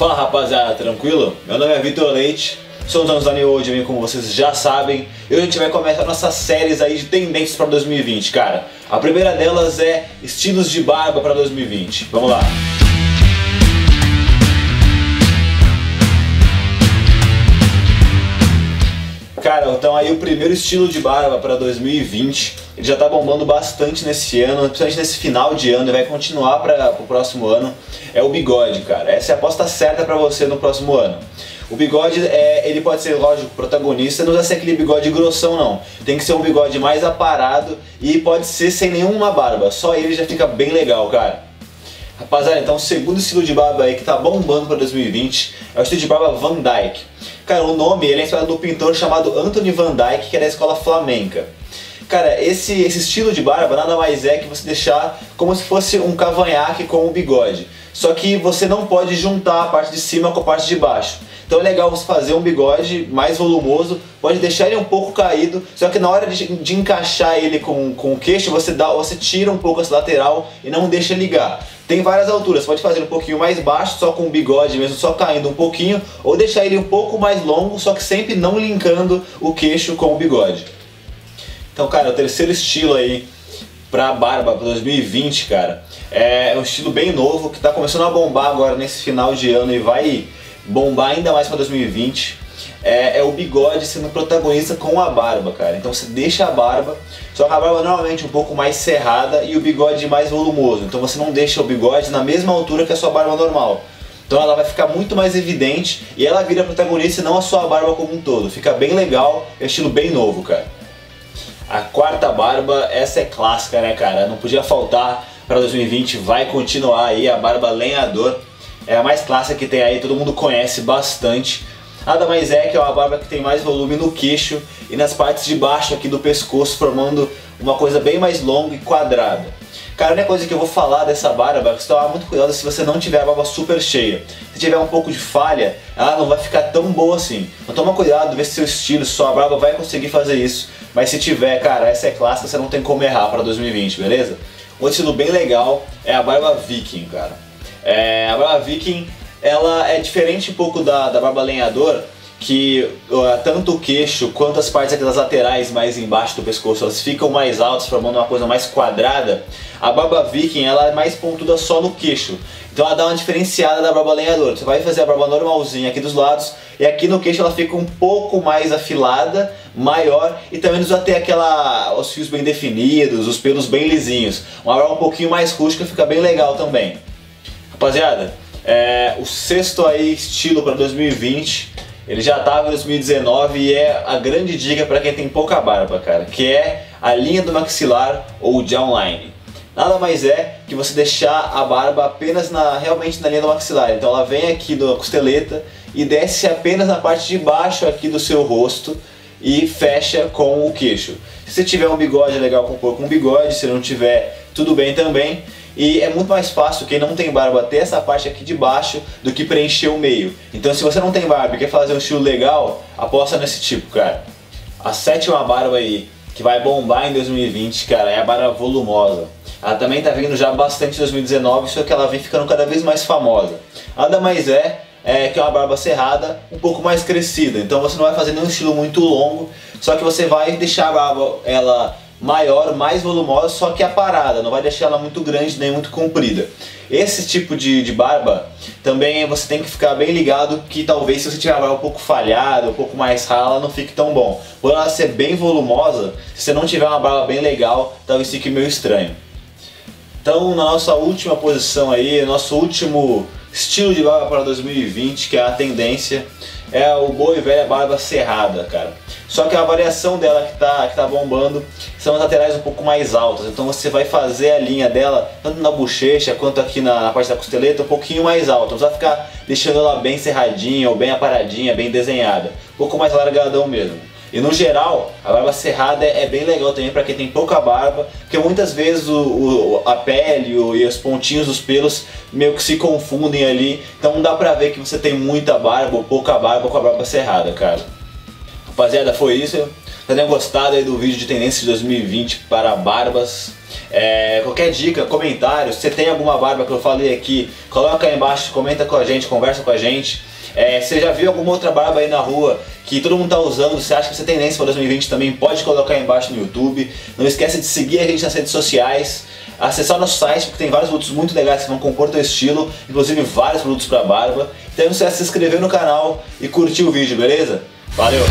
Fala rapaziada, tranquilo? Meu nome é Vitor Leite, sou um Zani hoje, como vocês já sabem. E hoje a gente vai começar nossas séries aí de tendências para 2020, cara. A primeira delas é estilos de barba para 2020. Vamos lá. Cara, então aí o primeiro estilo de barba para 2020, ele já tá bombando bastante nesse ano, principalmente nesse final de ano e vai continuar para o próximo ano, é o bigode, cara. Essa é a aposta certa para você no próximo ano. O bigode, é, ele pode ser, lógico, protagonista, não precisa ser aquele bigode grossão não. Tem que ser um bigode mais aparado e pode ser sem nenhuma barba, só ele já fica bem legal, cara. Rapaziada, então o segundo estilo de barba aí que tá bombando para 2020 é o estilo de barba Van Dyke. Cara, o nome ele é inspirado no pintor chamado Anthony Van Dyke, que é da escola flamenca. Cara, esse, esse estilo de barba nada mais é que você deixar como se fosse um cavanhaque com o bigode. Só que você não pode juntar a parte de cima com a parte de baixo. Então é legal você fazer um bigode mais volumoso, pode deixar ele um pouco caído, só que na hora de, de encaixar ele com, com o queixo, você, dá, você tira um pouco essa lateral e não deixa ligar. Tem várias alturas, pode fazer um pouquinho mais baixo, só com o bigode mesmo, só caindo um pouquinho, ou deixar ele um pouco mais longo, só que sempre não linkando o queixo com o bigode. Então, cara, o terceiro estilo aí pra barba para 2020, cara, é um estilo bem novo que tá começando a bombar agora nesse final de ano e vai bombar ainda mais para 2020 é, é, o bigode sendo protagonista com a barba, cara. Então você deixa a barba, só que a barba normalmente um pouco mais cerrada e o bigode mais volumoso. Então você não deixa o bigode na mesma altura que a sua barba normal. Então ela vai ficar muito mais evidente e ela vira protagonista e não a sua barba como um todo. Fica bem legal, é estilo bem novo, cara. A quarta barba, essa é clássica, né, cara? Não podia faltar para 2020, vai continuar aí a barba lenhador é a mais clássica que tem aí, todo mundo conhece bastante. Nada mais é que é uma barba que tem mais volume no queixo e nas partes de baixo aqui do pescoço, formando uma coisa bem mais longa e quadrada. Cara, a única coisa que eu vou falar dessa barba é que você tomar muito cuidado se você não tiver a barba super cheia. Se tiver um pouco de falha, ela não vai ficar tão boa assim. Então toma cuidado, vê se seu estilo, sua barba vai conseguir fazer isso. Mas se tiver, cara, essa é clássica, você não tem como errar para 2020, beleza? Outro estilo bem legal é a barba viking, cara. É, a barba viking ela é diferente um pouco da, da barba lenhador, que uh, tanto o queixo quanto as partes das laterais mais embaixo do pescoço elas ficam mais altas, formando uma coisa mais quadrada. A barba viking ela é mais pontuda só no queixo, então ela dá uma diferenciada da barba lenhador. Você vai fazer a barba normalzinha aqui dos lados e aqui no queixo ela fica um pouco mais afilada, maior e também nos ter aquela os fios bem definidos, os pelos bem lisinhos. Uma barba um pouquinho mais rústica fica bem legal também. Rapaziada, é, o sexto aí estilo para 2020, ele já estava em 2019 e é a grande dica para quem tem pouca barba, cara, que é a linha do maxilar ou downline. Nada mais é que você deixar a barba apenas na, realmente na linha do maxilar. Então ela vem aqui da costeleta e desce apenas na parte de baixo aqui do seu rosto e fecha com o queixo. Se você tiver um bigode legal, compor com um bigode, se não tiver, tudo bem também. E é muito mais fácil quem não tem barba ter essa parte aqui de baixo do que preencher o meio. Então se você não tem barba e quer fazer um estilo legal, aposta nesse tipo, cara. A sétima barba aí, que vai bombar em 2020, cara, é a barba volumosa. Ela também tá vindo já bastante em 2019, só que ela vem ficando cada vez mais famosa. Nada mais é, é que é uma barba cerrada, um pouco mais crescida. Então você não vai fazer nenhum estilo muito longo, só que você vai deixar a barba ela maior, mais volumosa, só que a parada, não vai deixar ela muito grande nem muito comprida. Esse tipo de, de barba também você tem que ficar bem ligado que talvez se você tiver a barba um pouco falhada, um pouco mais rala, não fique tão bom. Por ela ser bem volumosa, se você não tiver uma barba bem legal, talvez fique meio estranho. Então, na nossa última posição aí, nosso último estilo de barba para 2020, que é a tendência, é o boa e velha barba cerrada, cara. Só que a variação dela que tá, que tá bombando são as laterais um pouco mais altas. Então você vai fazer a linha dela, tanto na bochecha quanto aqui na, na parte da costeleta, um pouquinho mais alta. Não vai ficar deixando ela bem cerradinha ou bem aparadinha, bem desenhada. Um pouco mais largadão mesmo. E no geral, a barba cerrada é, é bem legal também para quem tem pouca barba, porque muitas vezes o, o a pele o, e os pontinhos dos pelos meio que se confundem ali, então não dá pra ver que você tem muita barba ou pouca barba com a barba cerrada, cara. Rapaziada, foi isso. Espero tenham gostado aí do vídeo de tendência de 2020 para barbas. É, qualquer dica, comentário, se você tem alguma barba que eu falei aqui, coloca aí embaixo, comenta com a gente, conversa com a gente. É, você já viu alguma outra barba aí na rua que todo mundo tá usando, você acha que você tem tendência para 2020 também, pode colocar aí embaixo no YouTube. Não esqueça de seguir a gente nas redes sociais, acessar nosso site, porque tem vários produtos muito legais que vão compor teu estilo, inclusive vários produtos para barba. Então não esqueça de se inscrever no canal e curtir o vídeo, beleza? Valeu!